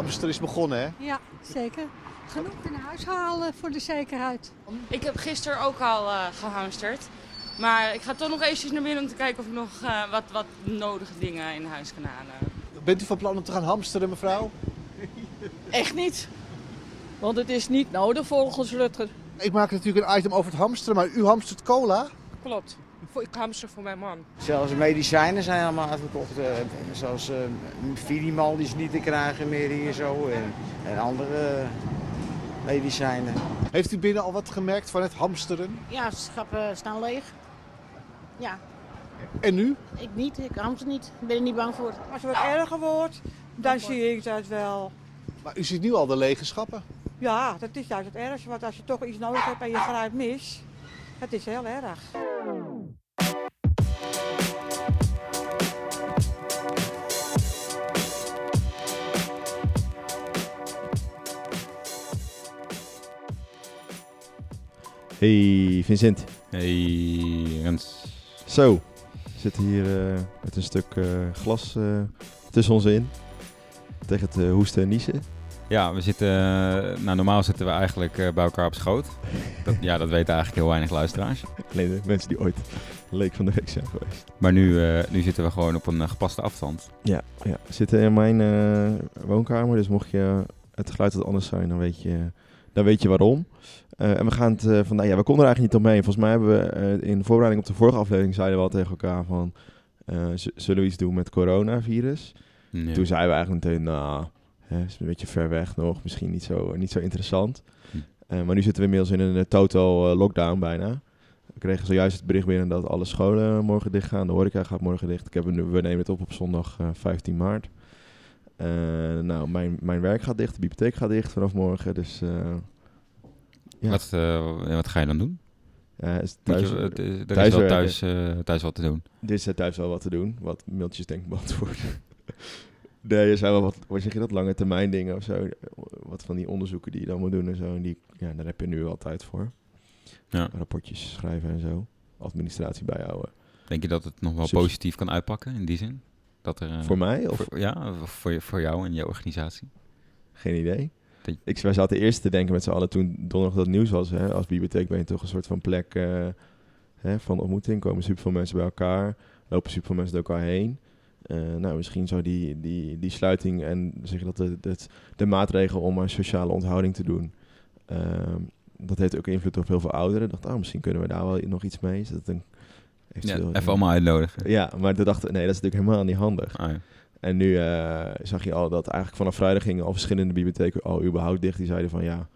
hamster is begonnen, hè? Ja, zeker. Genoeg in huis halen voor de zekerheid. Ik heb gisteren ook al uh, gehamsterd. Maar ik ga toch nog eventjes naar binnen om te kijken of ik nog uh, wat, wat nodige dingen in huis kan halen. Bent u van plan om te gaan hamsteren, mevrouw? Echt niet. Want het is niet nodig volgens Rutger. Ik maak natuurlijk een item over het hamsteren, maar u hamstert cola? Klopt. Ik hamster voor mijn man. Zelfs medicijnen zijn allemaal uitverkocht. Zoals uh, Filimal die is niet te krijgen meer hier zo. En, en andere medicijnen. Heeft u binnen al wat gemerkt van het hamsteren? Ja, schappen staan leeg. Ja. En nu? Ik niet, ik hamster niet. Ik ben er niet bang voor. Als het wat erger wordt, dan zie ik dat wel. Maar u ziet nu al de lege schappen? Ja, dat is juist het ergste. Want als je toch iets nodig hebt en je grijpt mis, het is heel erg. Hey Vincent. Hey Rens. Zo, we zitten hier uh, met een stuk uh, glas uh, tussen ons in. Tegen het hoesten en niezen. Ja, we zitten, nou normaal zitten we eigenlijk bij elkaar op schoot. Dat, ja, dat weten eigenlijk heel weinig luisteraars. Alleen de mensen die ooit leek van de week zijn geweest. Maar nu, nu zitten we gewoon op een gepaste afstand. Ja, ja, we zitten in mijn woonkamer, dus mocht je het geluid wat anders zijn, dan weet je, dan weet je waarom. Uh, en we gaan het uh, vandaag, ja, we konden er eigenlijk niet omheen. Volgens mij hebben we uh, in voorbereiding op de vorige aflevering zeiden we al tegen elkaar van, zullen we iets doen met coronavirus? Ja. Toen zeiden we eigenlijk meteen, nou, hè, is een beetje ver weg nog, misschien niet zo, niet zo interessant. Hm. maar nu zitten we inmiddels in een total lockdown bijna. We kregen zojuist het bericht binnen dat alle scholen morgen dicht gaan. De horeca gaat morgen dicht. Ik heb, we nemen het op op zondag 15 maart. Nou, mijn, mijn werk gaat dicht, de bibliotheek gaat dicht vanaf morgen, dus... Ja. Wat, uh, wat ga je dan doen? Ja, is thuis, je, er thuis is wel thuis, uh, thuis wat te doen. Er is thuis wel wat te doen, wat mailtjes denk ik beantwoorden. nee, er zijn wel wat, wat zeg je dat, lange termijn dingen of zo. Wat van die onderzoeken die je dan moet doen en zo. En die, ja, daar heb je nu wel tijd voor. Ja. Rapportjes schrijven en zo. Administratie bijhouden. Denk je dat het nog wel positief kan uitpakken in die zin? Dat er, uh, voor mij? Of? Voor, ja, voor, voor jou en je organisatie? Geen idee. Ik, wij zaten eerst te denken met z'n allen toen donderdag dat nieuws was. Hè, als bibliotheek ben je toch een soort van plek uh, hè, van ontmoeting. Komen superveel mensen bij elkaar. Lopen superveel mensen door elkaar heen. Uh, nou, misschien zou die, die, die sluiting en zeg dat de, de, de maatregel om een sociale onthouding te doen. Uh, dat heeft ook invloed op heel veel ouderen. Ik dacht, oh, misschien kunnen we daar wel nog iets mee. Is dat een, ja, even allemaal uitnodigen. Ja, maar toen dachten nee, dat is natuurlijk helemaal niet handig. Ah, ja. En nu uh, zag je al dat eigenlijk vanaf vrijdag gingen al verschillende bibliotheken al überhaupt dicht. Die zeiden van ja,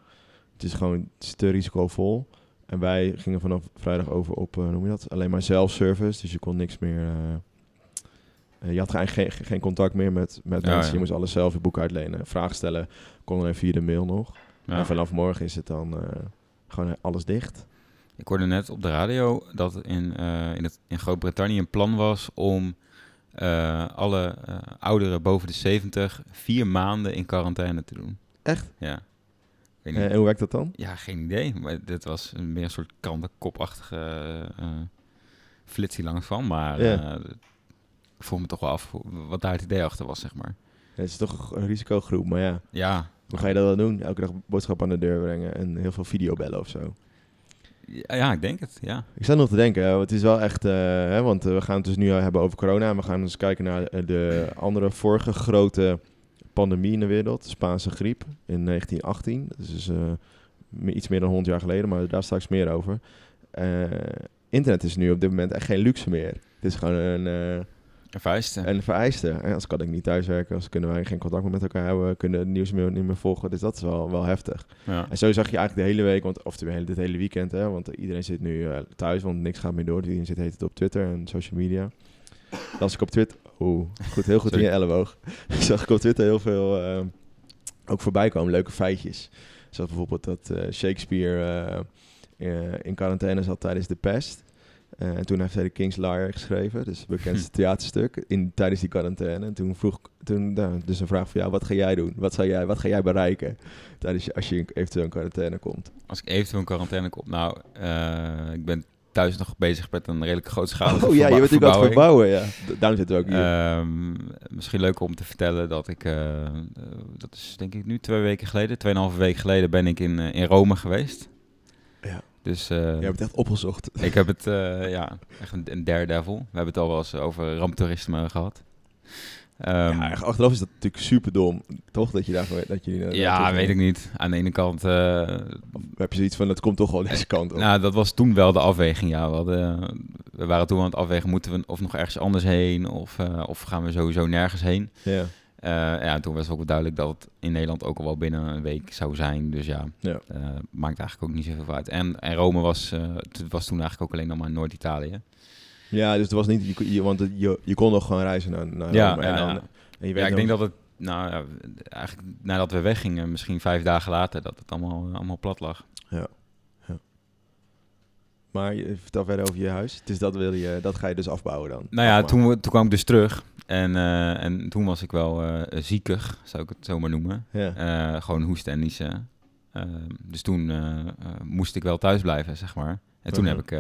het is gewoon het is te risicovol. En wij gingen vanaf vrijdag over op, uh, noem je dat, alleen maar zelfservice. Dus je kon niks meer... Uh, je had eigenlijk geen, geen contact meer met, met ja, mensen. Je moest alles zelf je boek uitlenen. Vragen stellen kon alleen via de mail nog. En vanaf morgen is het dan gewoon alles dicht. Ik hoorde net op de radio dat in, in, het, in Groot-Brittannië een plan was om... Uh, alle uh, ouderen boven de 70 vier maanden in quarantaine te doen. Echt? Ja. En hoe werkt dat dan? Ja, geen idee. Maar dit was meer een soort krantenkopachtige flitsie langs van. Maar ja. ik vroeg me toch wel af wat daar het idee achter was, zeg maar. Ja, het is toch een risicogroep, maar ja. Ja. Hoe ga je dat dan doen? Elke dag boodschap aan de deur brengen en heel veel videobellen of zo? Ja, ik denk het, ja. Ik sta nog te denken, het is wel echt, uh, hè, want uh, we gaan het dus nu hebben over corona. We gaan eens kijken naar de andere vorige grote pandemie in de wereld, de Spaanse griep in 1918. Dat is dus, uh, iets meer dan 100 jaar geleden, maar daar straks meer over. internet is nu op dit moment echt geen luxe meer. Het is gewoon een... een vereiste. Een vereiste. En als kan ik niet thuiswerken, als kunnen wij geen contact meer met elkaar hebben, kunnen het nieuws meer, niet meer volgen. Dus dat is wel, wel heftig. Ja. En zo zag je eigenlijk de hele week, want, of de dit hele weekend, hè, want iedereen zit nu uh, thuis, want niks gaat meer door. Dus iedereen zit heet het op Twitter en social media. Las ik op Twitter, oeh, goed, heel goed in je elleboog. zag ik op Twitter heel veel uh, ook voorbij komen, leuke feitjes. Zoals bijvoorbeeld dat uh, Shakespeare in quarantaine zat tijdens de pest. Uh, en toen heeft hij de King's Liar geschreven, dus het bekendste theaterstuk, in, tijdens die quarantaine. En toen vroeg, toen, nou, dus een vraag van jou, wat ga jij doen? Wat, zou jij, wat ga jij bereiken tijdens als je eventueel in quarantaine komt? Als ik eventueel in quarantaine kom? Nou, uh, ik ben thuis nog bezig met een redelijk grootschalige Oh ja, je bent natuurlijk aan het verbouwen, ja. Daarom zitten we ook hier. Ehm, misschien leuk om te vertellen dat ik, eh, eh, dat is denk ik nu twee weken geleden, tweeënhalve week geleden ben ik in, eh, in Rome geweest. Dus eh, je hebt het echt opgezocht. ik heb het, eh, ja, echt een, een daredevil. We hebben het al wel eens over ramptoerisme gehad. Ehm, ja, achteraf is dat natuurlijk super dom, toch? Dat je daarvoor dat je daar- ja, weet ik niet. Aan de ene kant... eh, Of heb je zoiets van, het komt toch wel deze kant op. nou, dat was toen wel de afweging, ja. We, hadden, we waren toen aan het afwegen, moeten we of nog ergens anders heen... of, eh, of gaan we sowieso nergens heen. Ja. Eh, ja, toen was ook wel duidelijk dat het in Nederland ook al wel binnen een week zou zijn. Dus ja, Ja. eh, maakt eigenlijk ook niet zoveel uit. En, en Rome was, het was toen eigenlijk ook alleen nog maar Noord-Italië. Ja, dus het was niet, je, want het- je, je kon nog gewoon reizen naar, naar Ja, Rome. en ja, dan, ja. En je Ja, weet ik denk dat het, nou ja, eigenlijk nadat we weggingen, misschien vijf dagen later, dat het allemaal, allemaal plat lag. Maar je, vertel verder over je huis. Het is dat, wil je, dat ga je dus afbouwen dan? Nou ja, toen, we- toen kwam ik dus terug. En, eh, en toen was ik wel eh, ziekig, zou ik het zo maar noemen. Ja. Eh, gewoon hoesten en niezen. Eh, dus toen moest ik wel thuis blijven, zeg maar. En toen heb ik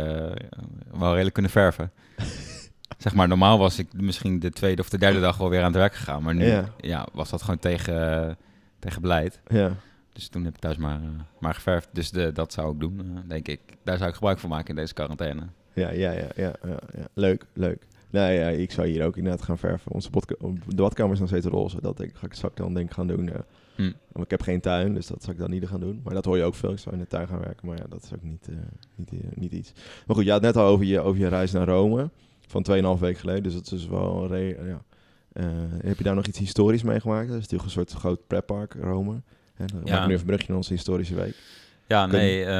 wel redelijk kunnen verven. zeg maar, normaal was ik misschien de tweede of de derde dag wel weer aan het werk gegaan. Maar nu Ja. ja. was dat gewoon tegen, tegen beleid. Ja. Dus toen heb ik thuis maar, eh, maar geverfd. Dus de, dat zou ik doen, eh, denk ik. Daar zou ik gebruik van maken in deze quarantaine. Ja, ja, ja, ja, ja, ja. Leuk, leuk. Nou ja, ik zou hier ook inderdaad gaan verven. Onze de badkamer is nog steeds roze. Dat denk, ik- ga ik, zou ik dan denk ik gaan doen. ja. Hm. Ik heb geen tuin, dus dat zou ik dan niet gaan doen. Maar dat hoor je ook veel. Ik zou in de tuin gaan werken, maar ja, dat is ook niet, eh, niet, eh, niet iets. Maar goed, je had net al over je, over je reis naar Rome. Van 2,5 week geleden. Dus dat is dus wel... re- ja. Eh, heb je daar nog iets historisch meegemaakt? Dat is natuurlijk een soort groot pretpark, Rome. En dan Ja. maak ik nu even een brugje naar onze historische week. Ja, Kun- nee, eh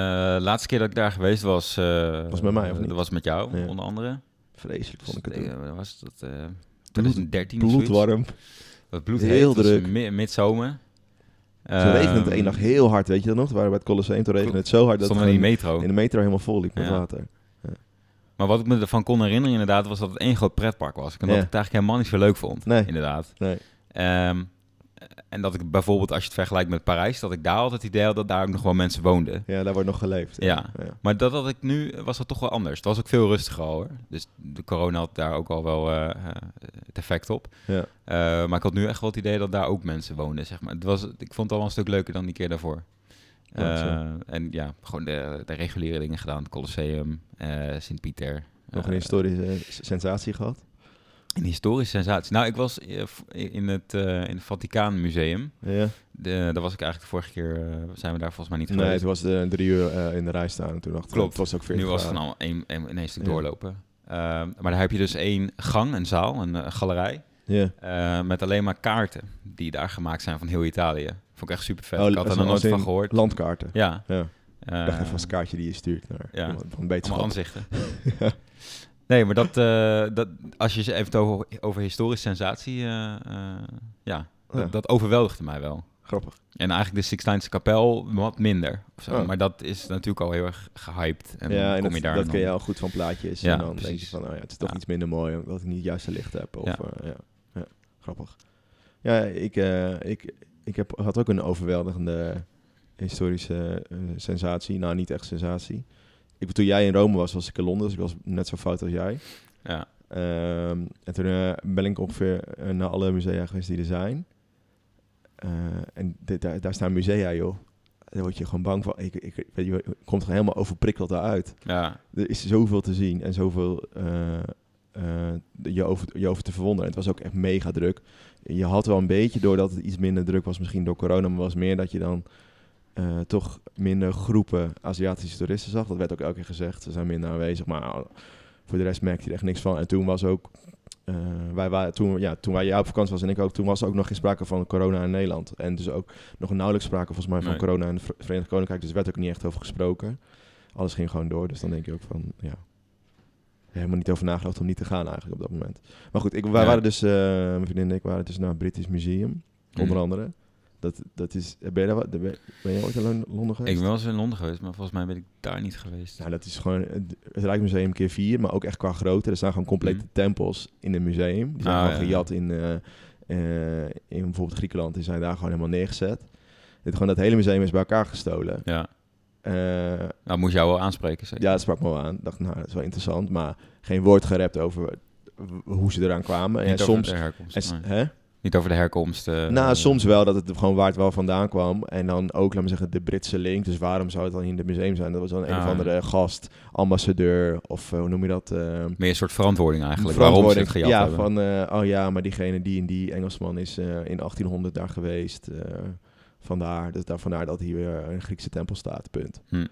laatste keer dat ik daar geweest was... eh, Was met mij, of niet? Dat was met jou, Ja. onder andere. Vreselijk vond ik het toen. eh, was dat eh 2013 of zoiets? Bloedwarm. Wat bloed Heel heet, druk. mi- midzomer. Toen regende het Ehm, één dag heel hard, weet je dat nog? We waren bij het Colosseum, toen regende het zo hard dat we het in die metro. in de metro helemaal vol liep met Ja. water. Maar wat ik me ervan kon herinneren inderdaad, was dat het één groot pretpark was. En dat Ja. ik het eigenlijk helemaal niet zo leuk vond, Nee. inderdaad. Nee. Ehm, en dat ik bijvoorbeeld, als je het vergelijkt met Parijs, dat ik daar altijd het idee had dat daar ook nog wel mensen woonden. Ja, daar wordt nog geleefd. Ja. ja. Maar dat had ik nu, was dat toch wel anders. Het was ook veel rustiger al, hoor. Dus de corona had daar ook al wel eh, eh, het effect op. Ja. Eh, maar ik had nu echt wel het idee dat daar ook mensen woonden, zeg maar. Het was, ik vond het al wel een stuk leuker dan die keer daarvoor. En ja, gewoon de, de reguliere dingen gedaan. Het Colosseum, Sint-Pieter. Nog een historische sensatie gehad. Een historische sensatie. Nou, ik was eh, in het, eh, in het Vaticaan Museum. Ja. De, daar was ik eigenlijk de vorige keer, eh, zijn we daar volgens mij niet Nee, geweest. het was de drie uur in de rij staan en toen dacht ik, Klopt. Het was ook 40 Nu was het graden. gewoon allemaal één, één, in één stuk Ja. doorlopen. Ehm, maar daar heb je dus één gang, een zaal, een galerij. Ja. met alleen maar kaarten die daar gemaakt zijn van heel Italië. Vond ik echt super vet. Oh, ik had er nog nooit van gehoord. Landkaarten. Ja. Ja. Dacht even als een kaartje die je stuurt naar ja. van. Allemaal aanzichten. Ja. Nee, maar dat, eh, dat, als je ze even over, over historische sensatie... eh, eh, ja, dat, dat overweldigde mij wel. Grappig. En eigenlijk de Sixtijnse kapel wat minder. Oh. Maar dat is natuurlijk al heel erg gehyped. En ja, en kom dat, je daar dat ken je al goed van plaatjes. Ja, en dan denk je precies. van, nou ja, het is toch Ja. iets minder mooi omdat ik niet het juiste licht heb. Of, Ja. ja. ja. ja, grappig. Ja, ik, ik, ik heb, had ook een overweldigende historische sensatie. Nou, niet echt sensatie. Ik, toen jij in Rome was, was ik in Londen, dus ik was net zo fout als jij. Ja. Ehm, en toen eh, ben ik ongeveer eh, naar alle musea geweest die er zijn. Eh, en dit, daar, daar staan musea, joh. Daar word je gewoon bang van. Ik, ik, weet je, komt er helemaal overprikkeld uit. Ja. Er is zoveel te zien en zoveel je, over, je over te verwonderen. Het was ook echt mega druk. Je had wel een beetje, doordat het iets minder druk was, misschien door corona, maar was meer dat je dan eh, toch minder groepen Aziatische toeristen zag. Dat werd ook elke keer gezegd. Ze zijn minder aanwezig, maar voor de rest merkte je er echt niks van. En toen was ook, eh, wij waren, toen, ja, toen wij op vakantie was en ik ook, toen was er ook nog geen sprake van corona in Nederland. En dus ook nog nauwelijks sprake volgens mij van Nee. corona in het Ver- Verenigd Koninkrijk. Dus er werd ook niet echt over gesproken. Alles ging gewoon door. Dus dan denk je ook van, ja, helemaal niet over nagedacht om niet te gaan eigenlijk op dat moment. Maar goed, ik, wij Ja. waren dus, eh, mijn vriendin en ik waren dus naar het British Museum, onder Mhm. andere. Dat, dat is, ben je, daar, ben je ooit in Lon- Londen geweest? Ik ben wel eens in Londen geweest, maar volgens mij ben ik daar niet geweest. Nou, dat is gewoon het, Rijksmuseum keer vier, maar ook echt qua grootte. Er staan gewoon complete Mhm. tempels in het museum. Die zijn Ah, gewoon ja, gejat in, eh, eh, in bijvoorbeeld Griekenland. Die zijn daar gewoon helemaal neergezet. Dit, gewoon dat hele museum is bij elkaar gestolen. Ja. Eh, Nou, moest jou wel aanspreken, zeker? ja, dat sprak me wel aan. Dacht, nou, dat is wel interessant. Maar geen woord gerept over hoe ze eraan kwamen. En Niet soms... en nee. hè? Niet over de herkomst. eh, Nou, soms wel dat het gewoon waar het wel vandaan kwam. En dan ook, laat me zeggen, de Britse link. Dus waarom zou het dan in het museum zijn? Dat was dan een Ah, of andere gast, ambassadeur of eh, hoe noem je dat? eh, Meer een soort verantwoording eigenlijk. Waarom ze het gejat ja, hebben. van, eh, oh ja, maar diegene die en die Engelsman is in 1800 daar geweest. vandaar, dus daar, vandaar dat hier weer een Griekse tempel staat, punt. Hm.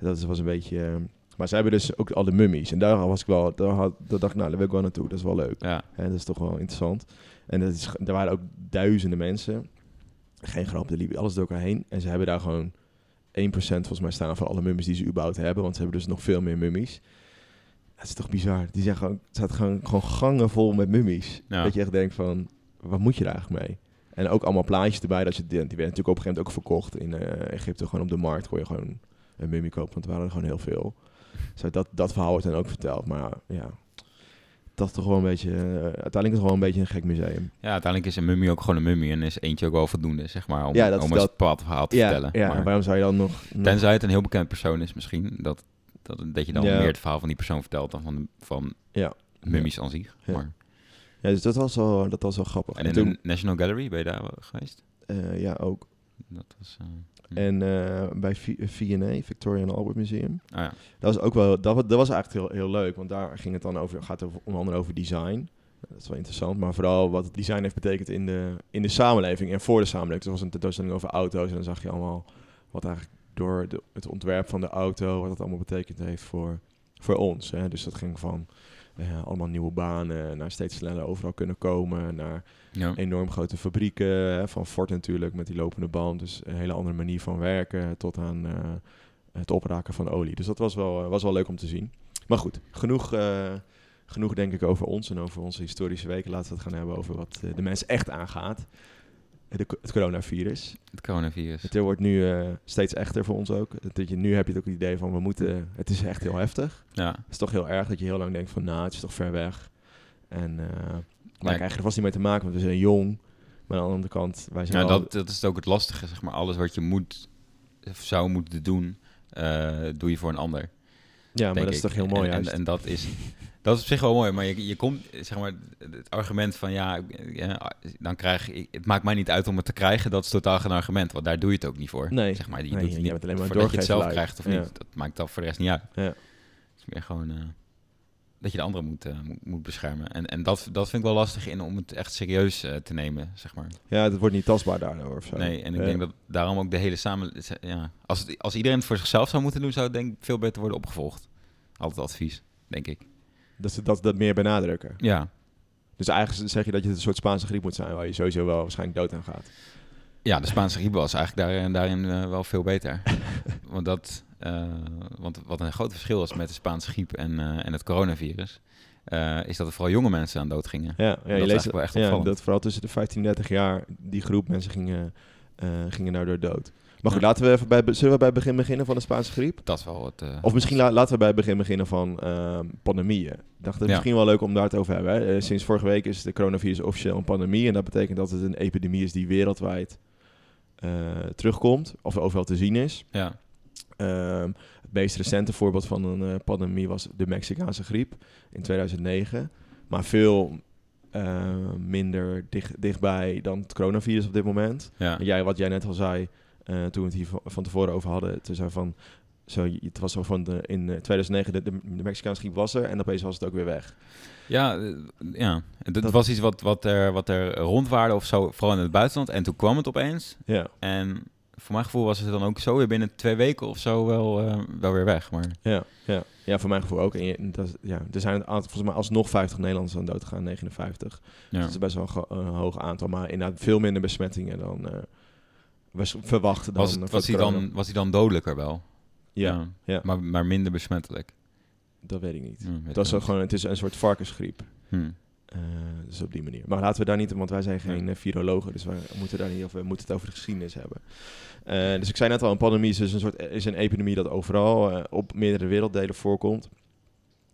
Dat is- was een beetje... maar ze hebben dus ook al de mummies. En daar was ik wel, daar, had, daar dacht ik, nou, daar wil ik wel naartoe. Dat is wel leuk. Ja. Hè, dat is toch wel interessant. En dat is, er waren ook duizenden mensen. Geen grap, er liep alles door elkaar heen. En ze hebben daar gewoon 1% volgens mij staan van alle mummies die ze überhaupt hebben. Want ze hebben dus nog veel meer mummies. Dat is toch bizar. Die zijn gewoon, het staat gewoon, gewoon gangen vol met mummies. Ja. Dat je echt denkt van, wat moet je daar eigenlijk mee? En ook allemaal plaatjes erbij. Dat je, die werden natuurlijk op een gegeven moment ook verkocht in eh, Egypte. Gewoon op de markt kon je gewoon een mummie kopen. Want er waren er gewoon heel veel. Zo, dat, dat verhaal wordt dan ook verteld. Maar ja, dat is toch wel een beetje... eh, uiteindelijk is het gewoon een beetje een gek museum. Ja, uiteindelijk is een mummie ook gewoon een mummie en is eentje ook wel voldoende, zeg maar, om, Ja, dat- om dat- een bepaald verhaal te ja, vertellen. Ja, Maar waarom zou je dan nog... nog- tenzij het een heel bekend persoon is misschien, dat, dat, dat je dan Ja. meer het verhaal van die persoon vertelt dan van, van Ja. mummies aan zich. Ja. Maar, Ja, dus dat was wel, dat was wel grappig. en in toen, de National Gallery, ben je daar geweest? eh, ja, ook. Dat was... eh, hm. En eh, bij V&A, Victoria and Albert Museum. ah, ja. Dat was ook wel, dat, dat was eigenlijk heel, heel leuk, want daar ging het dan over, gaat het onder andere over design. Dat is wel interessant, maar vooral wat het design heeft betekend in de, in de samenleving en voor de samenleving. Dus er was een tentoonstelling over auto's en dan zag je allemaal wat eigenlijk door de, het ontwerp van de auto, wat dat allemaal betekend heeft voor, voor ons. Hè. Dus dat ging van eh, allemaal nieuwe banen, naar steeds sneller overal kunnen komen, naar Ja. enorm grote fabrieken, hè, van Ford natuurlijk met die lopende band. Dus een hele andere manier van werken tot aan eh, het opraken van olie. Dus dat was wel, eh, was wel leuk om te zien. Maar goed, genoeg, genoeg denk ik over ons en over onze historische weken. Laten we het gaan hebben over wat de mensen echt aangaat. Eh, De, het coronavirus. Het coronavirus. Het wordt nu eh, steeds echter voor ons ook. Dat je, nu heb je het ook het idee van we moeten. Het is echt heel heftig. Ja. Het is toch heel erg dat je heel lang denkt van nou, het is toch ver weg. En uh, Ja, wij krijgen er vast niet mee te maken, want we zijn jong. Maar aan de andere kant, wij zijn Ja, wel- dat, dat is ook het lastige, zeg maar. Alles wat je moet, of zou moeten doen, doe je voor een ander. Ja, maar dat is ik. toch heel mooi En, en, en dat is, dat is op zich wel mooi, maar je, je komt, zeg maar, het argument van ja, ja, dan krijg ik, het maakt mij niet uit om het te krijgen, dat is totaal geen argument, want daar doe je het ook niet voor. Nee. zeg maar, je Nee, doet het niet alleen maar voordat je het zelf krijgt of Ja. niet. Dat maakt dan voor de rest niet uit. Ja. Het is meer gewoon eh, dat je de andere moet, eh, moet, moet beschermen. En, en dat, dat vind ik wel lastig in om het echt serieus eh, te nemen, zeg maar. Ja, het wordt niet tastbaar daardoor of zo. Nee, en ik denk dat daarom ook de hele samen... Ja, als, het, als iedereen het voor zichzelf zou moeten doen, zou het denk ik veel beter worden opgevolgd. Altijd advies, denk ik. Dat ze dat, dat meer benadrukken. Ja. Dus eigenlijk zeg je dat je een soort Spaanse griep moet zijn, waar je sowieso wel waarschijnlijk dood aan gaat. Ja, de Spaanse griep was eigenlijk daarin, daarin eh, wel veel beter. want, dat, eh, want wat een groot verschil is met de Spaanse griep en, eh, en het coronavirus... is dat er vooral jonge mensen aan dood gingen. Ja, ja dat je leest eigenlijk wel echt ja, opvallend. dat vooral tussen de 15 en 30 jaar die groep mensen gingen, gingen daardoor dood. Maar goed, Ja. laten we even bij, zullen we bij het begin beginnen van de Spaanse griep? Dat is wel het... eh, Of misschien la- laten we bij het begin beginnen van ehm, pandemieën. Ik dacht, het Ja. misschien wel leuk om daar het over te hebben. Hè? Eh, sinds vorige week is de coronavirus officieel een pandemie. En dat betekent dat het een epidemie is die wereldwijd eh, terugkomt. Of overal te zien is. Ja. Ehm, het meest recente voorbeeld van een pandemie was de Mexicaanse griep in 2009. Maar veel minder dicht, dichtbij dan het coronavirus op dit moment. Ja. En Jij, wat jij net al zei, eh, toen we het hier van, tevoren over hadden. Toen zei van, zo, het was zo van de, in eh, 2009, de, de, de Mexicaanse griep was er en opeens was het ook weer weg. Ja, eh, ja. Het was iets wat, wat, er, wat er rondwaarde of zo, vooral in het buitenland. En toen kwam het opeens. Ja. En voor mijn gevoel was het dan ook zo weer binnen twee weken of zo wel, eh, wel weer weg. Maar Ja, ja. ja, voor mijn gevoel ook. En je, dat, is- ja, er zijn een aantal, volgens mij alsnog 50 Nederlanders aan dood gegaan, 59. Ja. Dat is best wel een hoog aantal, maar inderdaad veel minder besmettingen dan eh was verwacht. Dan was, het, hij dan, was hij dan dodelijker wel? Ja, ja. Maar, maar minder besmettelijk? Dat weet ik niet. Weet niet. gewoon, het is een soort varkensgriep. Eh, dus op die manier. Maar laten we daar niet, want wij zijn geen eh, virologen, dus wij moeten daar niet over, we moeten het over de geschiedenis hebben. Eh, dus ik zei net al, een pandemie is dus een soort is een epidemie dat overal op meerdere werelddelen voorkomt.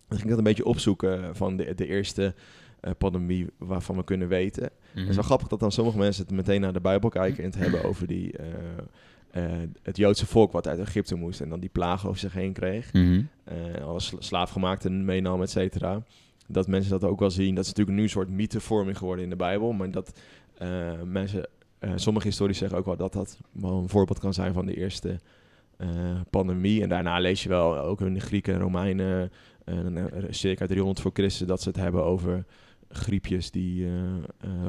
Dan ging ik dat een beetje opzoeken van de, de eerste eh, pandemie waarvan we kunnen weten. Het is Mhm. wel grappig dat dan sommige mensen het meteen naar de Bijbel kijken en het hebben over die, eh, eh, het Joodse volk wat uit Egypte moest en dan die plagen over zich heen kreeg. Mhm. alle sla- slaafgemaakten meenam, et cetera. Dat mensen dat ook wel zien. Dat is natuurlijk nu een soort mythevorming geworden in de Bijbel. Maar dat mensen, sommige historici zeggen ook wel dat dat wel een voorbeeld kan zijn van de eerste pandemie. En daarna lees je wel ook in de Grieken en Romeinen, eh, eh, circa 300 voor Christus, dat ze het hebben over griepjes die eh,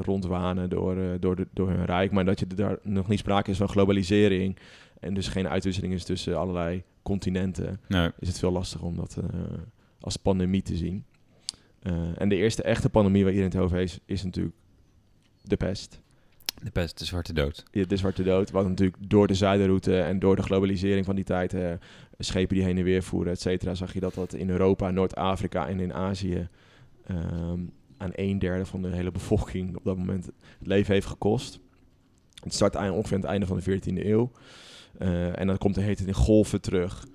rondwanen door, door, de, door hun rijk. Maar dat je daar nog niet sprake is van globalisering. En dus geen uitwisseling is tussen allerlei continenten Nee. is het veel lastiger om dat als pandemie te zien. En de eerste echte pandemie waar iedereen het over heeft, is natuurlijk de pest. De pest, de zwarte dood. Ja, De zwarte dood, wat natuurlijk door de zuiderroute en door de globalisering van die tijd, eh, schepen die heen en weer voeren, et cetera, zag je dat dat in Europa, Noord-Afrika en in Azië ehm, aan een derde van de hele bevolking op dat moment het leven heeft gekost. Het start ongeveer aan het einde van de 14e eeuw. Eh, en dan komt de het in golven terug.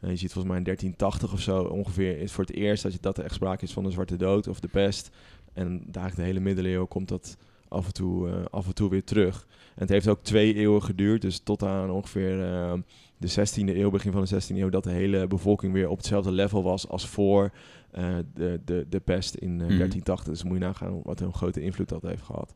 En je ziet volgens mij in 1380 of zo ongeveer is voor het eerst dat, je, dat er echt sprake is van de zwarte dood of de pest. En eigenlijk de hele middeleeuwen komt dat af en toe, eh, af en toe weer terug. En het heeft ook twee eeuwen geduurd, dus tot aan ongeveer eh, de 16e eeuw, begin van de 16e eeuw, dat de hele bevolking weer op hetzelfde level was als voor eh, de, de, de pest in eh, Mhm. 1380. Dus moet je nagaan wat een grote invloed dat heeft gehad.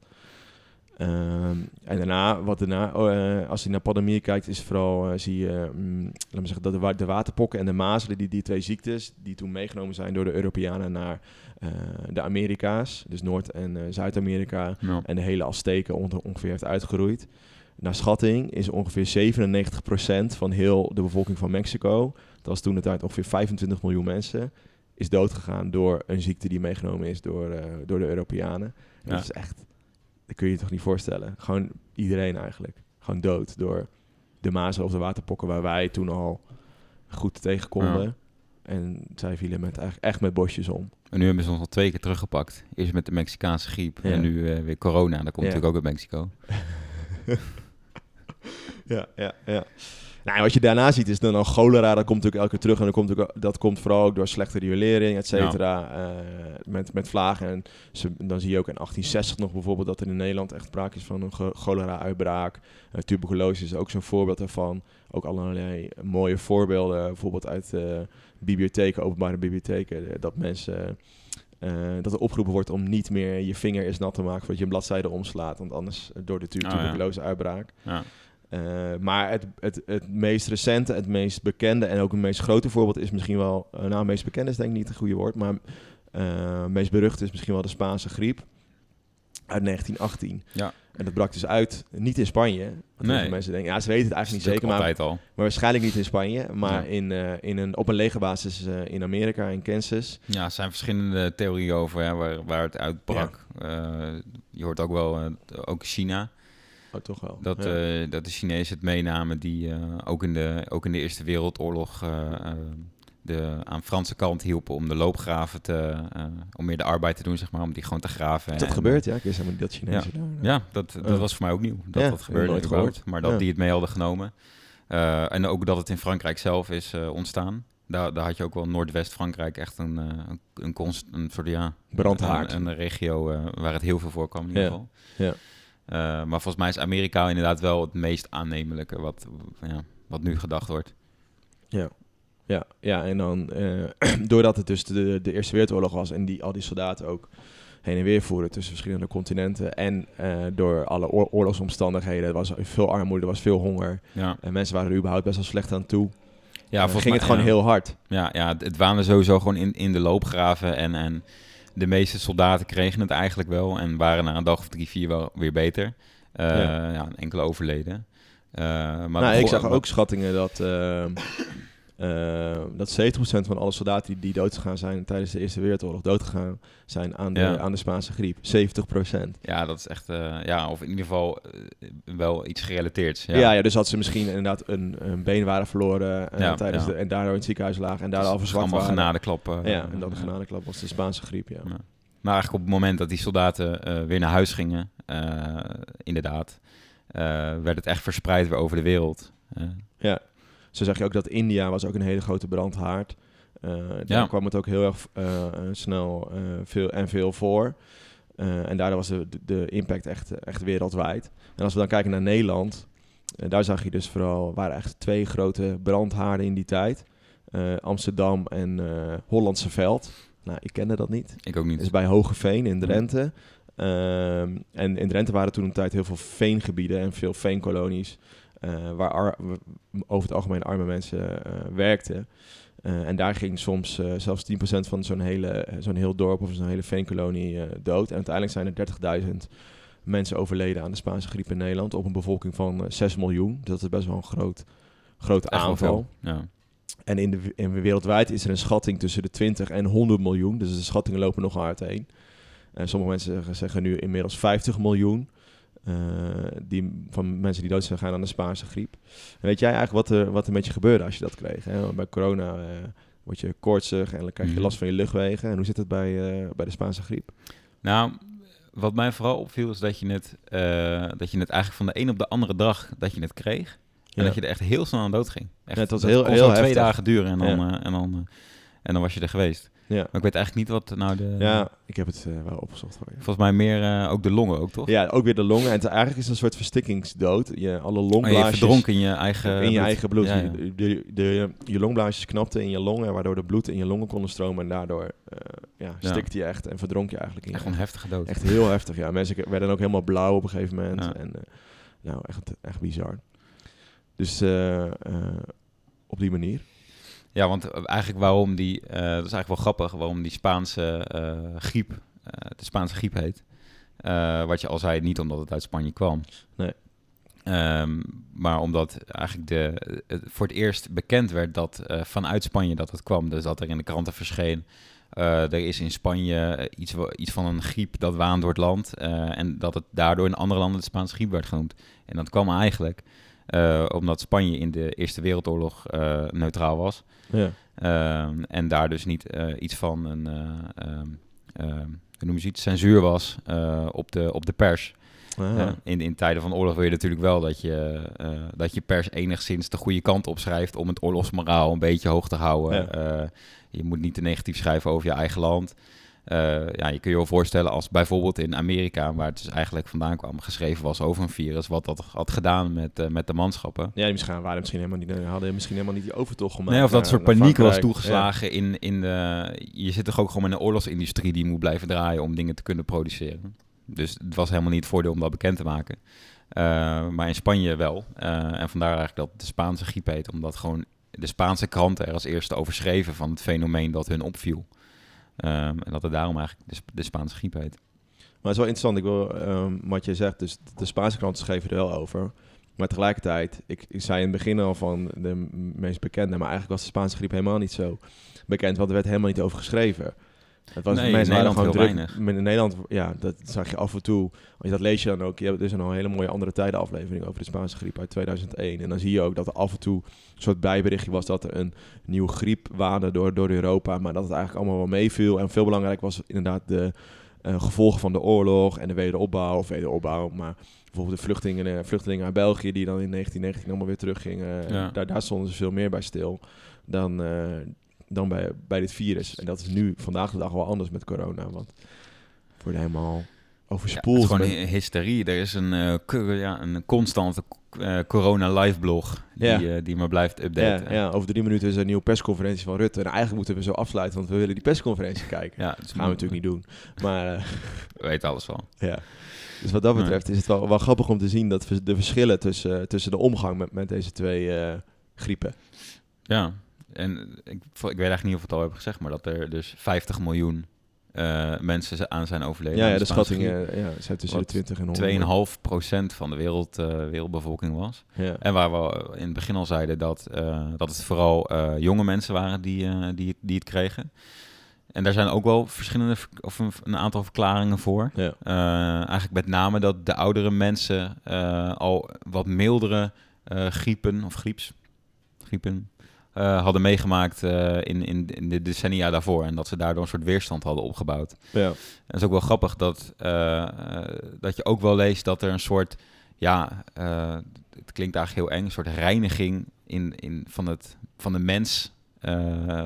Ehm, en daarna, wat daarna, oh, eh, als je naar pandemie kijkt, is vooral, eh, zie je, mm, laat me zeggen, dat de, wa- de waterpokken en de mazelen, die, die twee ziektes, die toen meegenomen zijn door de Europeanen naar eh, de Amerika's, dus Noord- en Zuid-Amerika, Ja. en de hele Azteken onge- ongeveer heeft uitgeroeid. Naar schatting is ongeveer 97% van heel de bevolking van Mexico, dat was toen de tijd ongeveer 25 miljoen mensen, is doodgegaan door een ziekte die meegenomen is door, door de Europeanen. Ja. Dat is echt, dat kun je je toch niet voorstellen. Gewoon iedereen eigenlijk. Gewoon dood door de mazelen of de waterpokken waar wij toen al goed tegen konden. Ja. En zij vielen met, eigenlijk echt met bosjes om. En nu hebben ze ons al twee keer teruggepakt. Eerst met de Mexicaanse griep Ja. en nu eh, weer corona. Dat komt Ja. natuurlijk ook uit Mexico. Ja, ja, ja. Nou, en wat je daarna ziet is dan al cholera, dat komt natuurlijk elke keer terug. En dat komt, ook, dat komt vooral ook door slechte riolering, et cetera. eh, met, met vlagen. En ze, dan zie je ook in 1860 nog bijvoorbeeld dat er in Nederland echt sprake is van een cholera-uitbraak. Eh, tuberculose is ook zo'n voorbeeld daarvan. Ook allerlei mooie voorbeelden, bijvoorbeeld uit eh, bibliotheken, openbare bibliotheken. dat mensen... dat er opgeroepen wordt om niet meer je vinger eens nat te maken voordat je een bladzijde omslaat. Want anders door de tu- Oh, ja. tuberculose-uitbraak. Ja. Eh, maar het, het, het meest recente, het meest bekende en ook het meest grote voorbeeld is misschien wel... eh, nou, het meest bekende is denk ik niet het goede woord, maar eh, het meest berucht is misschien wel de Spaanse griep uit 1918. Ja. En dat brak dus uit, niet in Spanje. Nee. veel mensen denken, ja, ze weten het eigenlijk niet zeker, maar, al. maar waarschijnlijk niet in Spanje. Maar Ja. in, eh, in een, op een legerbasis eh, in Amerika, in Kansas. Ja, er zijn verschillende theorieën over hè, waar, waar het uitbrak. Eh, je hoort ook wel, eh, ook China, Oh, toch wel. dat, Ja. eh, dat de Chinezen het meenamen die eh, ook, in de, ook in de Eerste Wereldoorlog eh, de, aan de Franse kant hielpen om de loopgraven te, om meer de arbeid te doen, zeg maar, om die gewoon te graven. dat En, gebeurt, ja. Ik wist helemaal niet dat Chinezen daar... Ja, dat, dat was voor mij ook nieuw. Dat Ja, dat gebeurde nooit gehoord. Maar dat Ja. die het mee hadden genomen. En ook dat het in Frankrijk zelf is ontstaan. Daar, daar had je ook wel Noordwest-Frankrijk echt een, een, een, const, een soort ja, Brandhaard. Een, een regio waar het heel veel voorkwam in ieder Ja. geval. Ja. Eh, maar volgens mij is Amerika inderdaad wel het meest aannemelijke wat, ja, wat nu gedacht wordt. Ja. Ja, ja, en dan eh, doordat het dus de, de Eerste Wereldoorlog was en die, al die soldaten ook heen en weer voeren tussen verschillende continenten en eh, door alle oor- oorlogsomstandigheden, er was veel armoede, er was veel honger Ja, en mensen waren er überhaupt best wel slecht aan toe. ja ging mij- het gewoon ja. heel hard. Ja, ja het, het waande sowieso gewoon in, in de loopgraven. En, en de meeste soldaten kregen het eigenlijk wel. En waren na een dag of drie, vier wel weer beter. Eh, Ja. ja. enkele overleden. Eh, maar nou, ik zag ook schattingen dat, eh, eh, dat 70% van alle soldaten die, die doodgegaan zijn tijdens de Eerste Wereldoorlog doodgegaan zijn aan de, Ja. aan de Spaanse griep. 70%. Ja, dat is echt... eh, ja, of in ieder geval eh, wel iets gerelateerd. Ja, Ja. Ja, dus had ze misschien inderdaad een, een been waren verloren eh, Ja, tijdens. De, en daardoor in het ziekenhuis lagen en Dus daardoor al verzwakt allemaal waren. genadeklappen. Ja, en dan de genadeklap was de Spaanse griep, ja. Maar eigenlijk op het moment dat die soldaten weer naar huis gingen, inderdaad, werd het echt verspreid weer over de wereld. Ja. Zo zag je ook dat India was ook een hele grote brandhaard. Eh daar Ja. kwam het ook heel erg eh, snel eh, veel en veel voor. En daardoor was de, de- impact echt, echt wereldwijd. En als we dan kijken naar Nederland, daar zag je dus vooral, waren echt twee grote brandhaarden in die tijd. Amsterdam en eh, Hollandse Veld. Nou, ik kende dat niet. Ik ook niet. Dat is bij Hogeveen in Drenthe. Ehm, en in Drenthe waren toen een tijd heel veel veengebieden en veel veenkolonies. Eh, waar ar- over het algemeen arme mensen eh, werkten. Eh, en daar ging soms zelfs 10% van zo'n hele, zo'n heel dorp of zo'n hele veenkolonie dood. En uiteindelijk zijn er 30.000 mensen overleden aan de Spaanse griep in Nederland. Op een bevolking van eh, 6 miljoen. Dat is best wel een groot, groot veel. Ja. En in de, in wereldwijd is er een schatting tussen de 20 en 100 miljoen. Dus de schattingen lopen nogal uiteen. En sommige mensen zeggen, zeggen nu inmiddels 50 miljoen. Eh, die, van mensen die dood zijn gegaan aan de Spaanse griep. En weet jij eigenlijk wat er, wat er met je gebeurde als je dat kreeg? Hè? Want Bij corona eh, word je koortsig en dan krijg je Mhm. last van je luchtwegen. En hoe zit het bij, eh, bij de Spaanse griep? Nou, wat mij vooral opviel is dat je het, dat je het eigenlijk van de een op de andere dag dat je het kreeg. En Ja. dat je er echt heel snel aan dood ging. Echt, Ja, het was heel- heel twee heftig. dagen duren en dan, Ja. en, dan, en dan was je er geweest. Ja, Maar ik weet eigenlijk niet wat nou de... ja ik heb het eh, wel opgezocht voor je. Volgens mij meer eh, ook de longen ook, toch? Ja, ook weer de longen. En het, eigenlijk is het een soort verstikkingsdood. Je, alle Oh, je longblaasjes... verdronken in je eigen in je bloed. eigen bloed. Ja, ja. De, de, de- je longblaasjes knapten in je longen, waardoor de bloed in je longen konden stromen. En daardoor eh, ja, stikte je echt en verdronk je eigenlijk in Echt gewoon heftige dood. Echt heel heftig, ja. Mensen werden ook helemaal blauw op een gegeven moment. En, nou, echt, echt bizar. Dus op die manier. Ja, want eh, eigenlijk waarom die, eh, dat is eigenlijk wel grappig, waarom die Spaanse eh, griep, de Spaanse griep heet. Wat je al zei, niet omdat het uit Spanje kwam. Nee. Ehm, maar omdat eigenlijk de, het voor het eerst bekend werd dat vanuit Spanje dat het kwam. Dus dat er in de kranten verscheen. er is in Spanje iets, iets van een griep dat waant door het land. en dat het daardoor in andere landen de Spaanse griep werd genoemd. En dat kwam eigenlijk eh, omdat Spanje in de Eerste Wereldoorlog eh, neutraal was. Ja. Ehm, en daar dus niet eh, iets van een, eh, ehm, ehm, noem je het, censuur was op, de, op de pers. Ah. Eh, in, in tijden van oorlog wil je natuurlijk wel dat je, dat je pers enigszins de goede kant opschrijft om het oorlogsmoraal een beetje hoog te houden. Ja. Je moet niet te negatief schrijven over je eigen land. Eh, ja, je kun je wel voorstellen als bijvoorbeeld in Amerika, waar het dus eigenlijk vandaan kwam, geschreven was over een virus, wat dat had gedaan met, eh, met de manschappen. Ja, die misschien, waren misschien helemaal niet, hadden misschien helemaal niet die overtocht gemaakt. Nee, of dat soort paniek was toegeslagen in, in de... Je zit toch ook gewoon in een oorlogsindustrie die moet blijven draaien om dingen te kunnen produceren. Dus het was helemaal niet het voordeel om dat bekend te maken. Eh, maar in Spanje wel. En vandaar eigenlijk dat de Spaanse griep heet. Omdat gewoon de Spaanse kranten er als eerste over schreven van het fenomeen dat hun opviel. Ehm, en dat het daarom eigenlijk de, Sp- de Spaanse griep heet. Maar het is wel interessant, ik wil, ehm, wat je zegt, dus de Spaanse kranten schreven er wel over. Maar tegelijkertijd, ik, ik zei in het begin al van de meest bekende, maar eigenlijk was de Spaanse griep helemaal niet zo bekend, want er werd helemaal niet over geschreven. Het was, Nee, in mensen waren Nederland gewoon druk. weinig. In Nederland, ja, dat zag je af en toe. Dat lees je dan ook. Je hebt dus een hele mooie andere tijden aflevering over de Spaanse griep uit 2001. En dan zie je ook dat er af en toe een soort bijberichtje was dat er een nieuwe griep waande door, door Europa. Maar dat het eigenlijk allemaal wel meeviel. En veel belangrijk was inderdaad de eh, gevolgen van de oorlog en de wederopbouw. Of wederopbouw, maar bijvoorbeeld de vluchtelingen, eh, vluchtelingen uit België die dan in 1919 allemaal weer teruggingen. Ja. Daar, daar stonden ze veel meer bij stil dan, eh, dan bij, bij dit virus. En dat is nu vandaag de dag wel anders met corona. Want we worden helemaal Ja, overspoeld. het is gewoon hysterie. Er is een, eh, ja, een constante eh, corona live blog die, Ja. eh, die maar blijft ja, updaten. ja, over drie minuten is er een nieuwe persconferentie van Rutte. En eigenlijk moeten we zo afsluiten, want we willen die persconferentie kijken. Ja, dat gaan we natuurlijk niet doen. Maar We weten alles wel. ja. Dus wat dat betreft is het wel, wel grappig om te zien dat de verschillen tussen, tussen de omgang met, met deze twee griepen. Ja, en ik, ik weet eigenlijk niet of we het al hebben gezegd, maar dat er dus 50 miljoen eh, mensen aan zijn overleden. Ja, de Spaanse schattingen ja, zijn tussen de 20 en 100. 2,5 procent van de wereld, eh, wereldbevolking was. Ja. En waar we in het begin al zeiden dat, eh, dat het vooral jonge mensen waren die, die, die het kregen. En daar zijn ook wel verschillende, ver- of een, een aantal verklaringen voor. Ja. Eigenlijk met name dat de oudere mensen al wat mildere griepen of grieps, griepen eh, hadden meegemaakt eh, in, in, in de decennia daarvoor. En dat ze daardoor een soort weerstand hadden opgebouwd. Ja. En het is ook wel grappig dat, eh, dat je ook wel leest dat er een soort, ja, het klinkt eigenlijk heel eng, een soort reiniging in, in, van, het, van de mens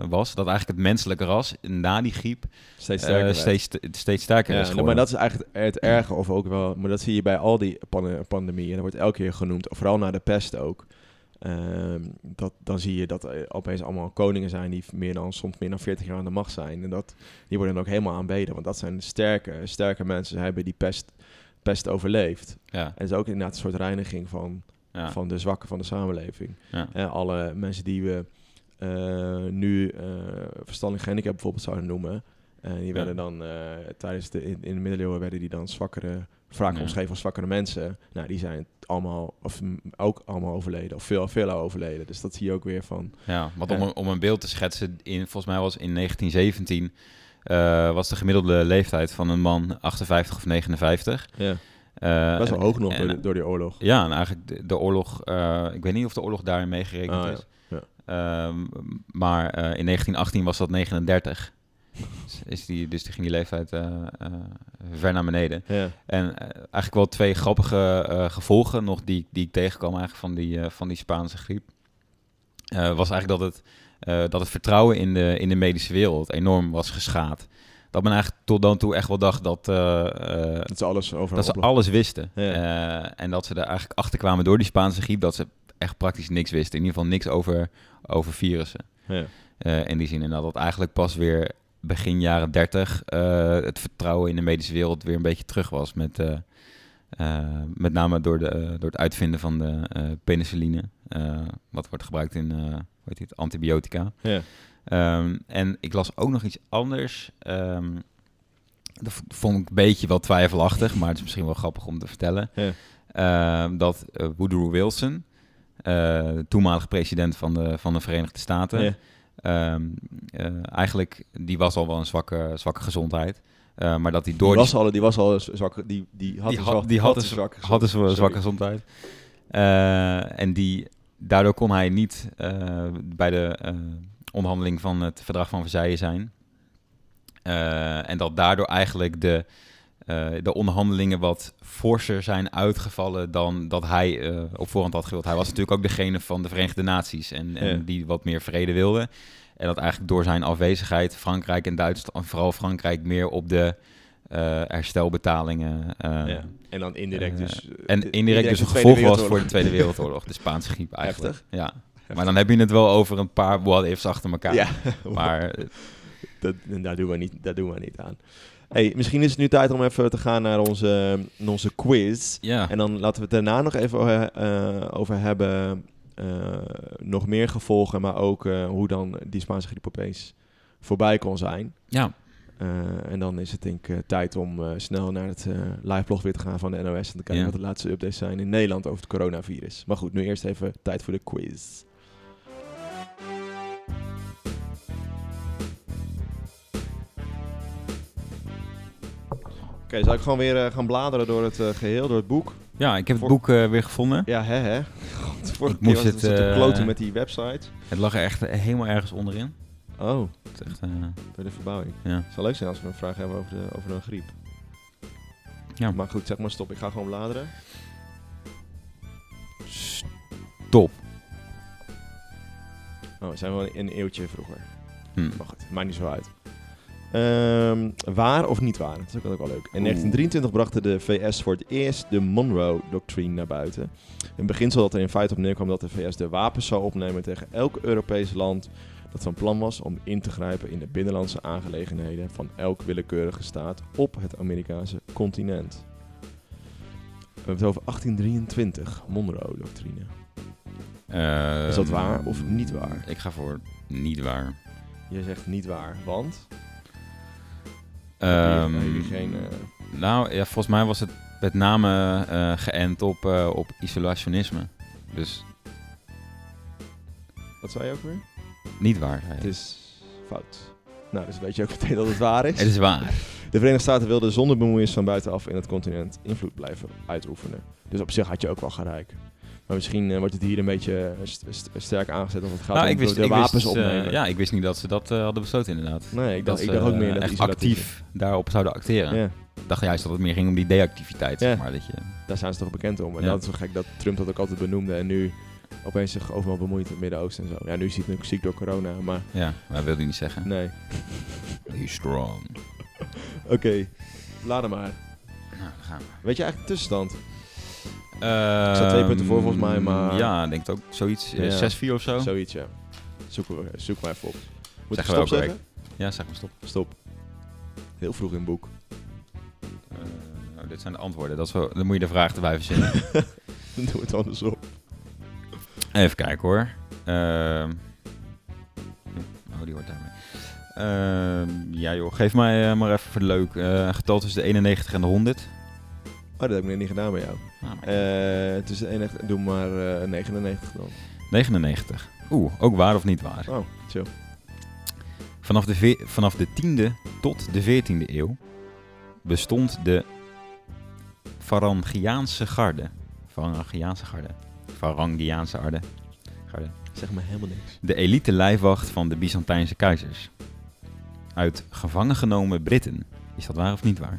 was. Dat eigenlijk het menselijke ras na die griep Steeds sterker werd. steeds, steeds sterker Ja, is geworden. maar dat is eigenlijk het erge, of ook wel, maar dat zie je bij al die pan- pandemieën. Dat wordt elke keer genoemd, vooral na de pest ook. Ehm, dat, dan zie je dat er opeens allemaal koningen zijn die meer dan, soms meer dan 40 jaar aan de macht zijn. En dat, die worden dan ook helemaal aanbeden, want dat zijn sterke, sterke mensen. Ze hebben die pest, pest overleefd. Ja, En het is ook inderdaad een soort reiniging van, ja, van de zwakken van de samenleving. ja. En alle mensen die we eh, nu eh verstandelijk gehandicapt bijvoorbeeld zouden noemen. Eh, die werden dan eh, tijdens de in, in de middeleeuwen werden die dan zwakkere, vaak omschreven als zwakkere mensen. Nou, die zijn allemaal of ook allemaal overleden of veel veel overleden. Dus dat zie je ook weer van. Ja, want om, een- om een beeld te schetsen, in, volgens mij was in 1917 eh, was de gemiddelde leeftijd van een man 58 of 59. Ja. Eh, Best wel hoog nog en- door, die oorlog. Ja, en eigenlijk de, de oorlog, eh, ik weet niet of de oorlog daarin meegerekend Ah, is. Ja. Ehm, maar eh, in 1918 was dat 39. Dus is die, dus die ging die leeftijd eh, eh, ver naar beneden. Ja. En eh, eigenlijk wel twee grappige gevolgen nog die, die ik tegenkwam eigenlijk van die, van die Spaanse griep. Was eigenlijk dat het, dat het vertrouwen in de, in de medische wereld enorm was geschaad. Dat men eigenlijk tot dan toe echt wel dacht dat, Dat ze alles over dat ze alles wisten. Ja. En dat ze er eigenlijk achter kwamen door die Spaanse griep dat ze echt praktisch niks wisten. In ieder geval niks over, over virussen. Ja. In die zin. En dat het eigenlijk pas weer begin jaren 30 eh, het vertrouwen in de medische wereld weer een beetje terug was. Met, eh, eh, met name door, de, door het uitvinden van de penicilline. wat wordt gebruikt in hoe heet het, antibiotica. Ja. Ehm, en ik las ook nog iets anders. Ehm, dat vond ik een beetje wel twijfelachtig, maar het is misschien wel grappig om te vertellen. Ja. Ehm, dat Woodrow Wilson, de toenmalige president van de, van de Verenigde Staten, Ja. Ehm, eh, eigenlijk, die was al wel een zwakke, zwakke gezondheid. Eh, maar dat hij door Die was al, die was al zwak, die, die had die, een had, zwak- die had, een een zwakke had een sorry. zwakke gezondheid. Eh, en die, daardoor kon hij niet bij de onderhandeling van het verdrag van Versailles zijn. En dat daardoor eigenlijk de, eh, de onderhandelingen wat forser zijn uitgevallen dan dat hij eh, op voorhand had gewild. Hij was natuurlijk ook degene van de Verenigde Naties en, en Ja. die wat meer vrede wilde. En dat eigenlijk door zijn afwezigheid Frankrijk en Duitsland, vooral Frankrijk, meer op de eh, herstelbetalingen. Ja. En dan indirect dus... en indirect dus een gevolg was voor de Tweede Wereldoorlog, de Spaanse griep eigenlijk. Heftig. Ja. Maar dan heb je het wel over een paar what-ifs achter elkaar. Ja. Maar Dat, daar, doen we niet, daar doen we niet aan. Hey, misschien is het nu tijd om even te gaan naar onze, naar onze quiz. ja, En dan laten we het daarna nog even eh, eh, over hebben. eh, nog meer gevolgen, maar ook hoe dan die Spaanse griep opeens voorbij kon zijn. ja. En dan is het denk ik tijd om snel naar het eh liveblog weer te gaan van de NOS. En te kijken Ja. wat de laatste updates zijn in Nederland over het coronavirus. Maar goed, nu eerst even tijd voor de quiz. Oké, zal ik gewoon weer eh, gaan bladeren door het eh, geheel, door het boek? ja, ik heb Voor- het boek eh, weer gevonden. Ja, hè, hè? God, vorige Ik keer moest was het, te kloten met die website. Het lag er echt helemaal ergens onderin. Oh, Het is echt, door de verbouwing. ja. Het zou leuk zijn als we een vraag hebben over, de, over een griep. Ja. Maar goed, zeg maar stop. Ik ga gewoon bladeren. Stop. Oh, we zijn wel een eeuwtje vroeger. Hm. Maar goed, maakt niet zo uit. Ehm, waar of niet waar? Dat is ook ook wel leuk. In 1923 brachten de VS voor het eerst de Monroe-doctrine naar buiten. Een beginsel dat er in feite op neerkwam dat de VS de wapens zou opnemen tegen elk Europees land dat van plan was om in te grijpen in de binnenlandse aangelegenheden van elk willekeurige staat op het Amerikaanse continent. We hebben het over 1823, Monroe-doctrine. Is dat Ehm, waar of niet waar? Ik ga voor niet waar. Je zegt niet waar, want? Je geen, eh, Nou, ja, volgens mij was het met name eh, geënt op, eh, op isolationisme. Dus Wat zei je ook weer? niet waar. zei Het is fout. Nou, dus weet je ook meteen dat het waar is. Het is waar. De Verenigde Staten wilden zonder bemoeienis van buitenaf in het continent invloed blijven uitoefenen. Dus op zich had je ook wel gelijk. Maar misschien eh, wordt het hier een beetje eh, st- st- sterk aangezet als het gaat Nou, om ik wist, de ik wapens wist, eh, opnemen. ja, ik wist niet dat ze dat hadden besloten inderdaad. Nee, ik dacht, dat ik ze dacht ook meer dat echt actief daarop zouden acteren. Ja, Ik dacht juist dat het meer ging om die deactiviteit, Ja. zeg maar. Dat je, daar zijn ze toch bekend om. En Ja. dat is zo gek dat Trump dat ook altijd benoemde. En nu opeens zich overal bemoeit in het Midden-Oosten en zo. Ja, nu is hij natuurlijk ziek door corona, maar Ja, maar dat wilde hij niet zeggen. nee. He's strong. Oké, laat hem maar. Nou, daar gaan we. Weet je eigenlijk de tussenstand? Ik sta twee punten voor volgens mij, maar- Ja, ik denk het ook zoiets. eh, Ja. 6-4 of zo. Zoiets, ja. Zoeken we, zoek maar even op. Moet Zeggen we stop zeggen? Ja, zeg maar stop. Stop. Heel vroeg in het boek. Eh, nou, dit zijn de antwoorden. Dat is wel, dan moet je de vraag erbij verzinnen. Dan doen we het andersom. Even kijken hoor. Ehm oh, die hoort daarmee. Ehm ja joh, geef mij eh, maar even voor de leuk. een getal tussen de 91 en de 100. Oh, dat heb ik net niet gedaan bij jou. Nou, maar- Eh tussen 91, doe maar eh 99 dan. 99. Oeh, ook waar of niet waar. Oh, chill. Vanaf de, vanaf de 10e tot de 14e eeuw bestond de Varangiaanse garde. Varangiaanse garde. Varangiaanse garde. garde. Zeg maar helemaal niks. De elite lijfwacht van de Byzantijnse keizers. Uit gevangen genomen Britten. Is dat waar of niet waar?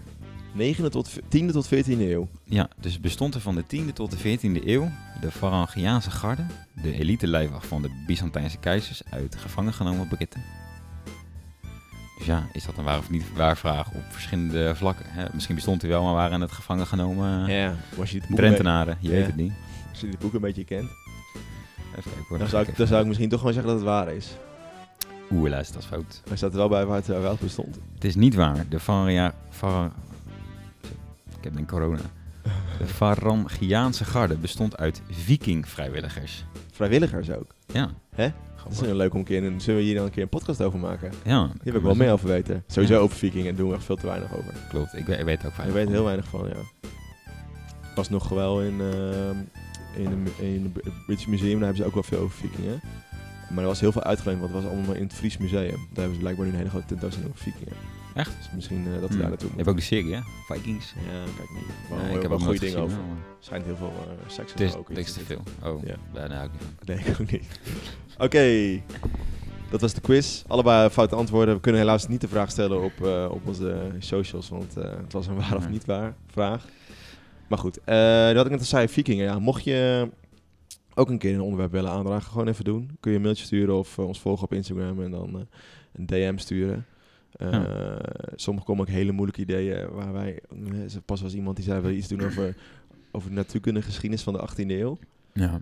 9e tot, 10e tot 14e eeuw. Ja, dus bestond er van de 10e tot de 14e eeuw de Varangiaanse garde, de elite lijfwacht van de Byzantijnse keizers uit gevangen genomen Britten. Dus ja, is dat een waar of niet waar vraag op verschillende vlakken? Hè? Misschien bestond hij wel, maar waren het gevangen genomen Ja, maar als je het boek Drentenaren, je Ja. weet het niet. Als je dit boek een beetje kent, Even kijken hoor. dan zou, ik, dan zou ik misschien toch gewoon zeggen dat het waar is. Oeh, luister, dat is fout. Maar staat er wel bij waar het eh, wel bestond. Het is niet waar. De Varia... Var... Ik heb een corona. De Varangiaanse garde bestond uit viking-vrijwilligers. Vrijwilligers ook. Ja. Hè? Dat is een leuk om een keer, en zullen we hier dan een keer een podcast over maken? Ja, Hier wil ik wel meer over weten. Sowieso over vikingen doen we echt veel te weinig over. Klopt, ik weet, ik weet ook Ik weinig weet van. heel weinig van, ja. Ik was nog wel in, in, een, in het British Museum, daar hebben ze ook wel veel over vikingen. Maar er was heel veel uitgeleend, want het was allemaal in het Fries Museum. Daar hebben ze blijkbaar nu een hele grote tentoonstelling over vikingen. Echt? Dus misschien eh, dat we Hmm. daar naartoe Je hebt ook de serie, hè? Vikings. Ja, kijk niet. Maar Nee, ik heb wel ook goede dingen gezien, over. Er schijnt heel veel eh, seks Het en is te veel. Oh, Ja. daar hou ik niet van. Nee, ik ook niet. Oké, dat was de quiz. Allebei foute antwoorden. We kunnen helaas niet de vraag stellen op, eh, op onze socials, want het was een waar of niet waar vraag. Maar goed, eh wat ik net al zei, vikingen. Ja, mocht je ook een keer een onderwerp willen aandragen, gewoon even doen. Kun je een mailtje sturen of ons volgen op Instagram en dan een DM sturen. Eh Ja. Sommige komen ook hele moeilijke ideeën waar wij... eh, Pas was iemand die zei, we iets doen over, over de natuurkundige geschiedenis van de 18e eeuw. Ja.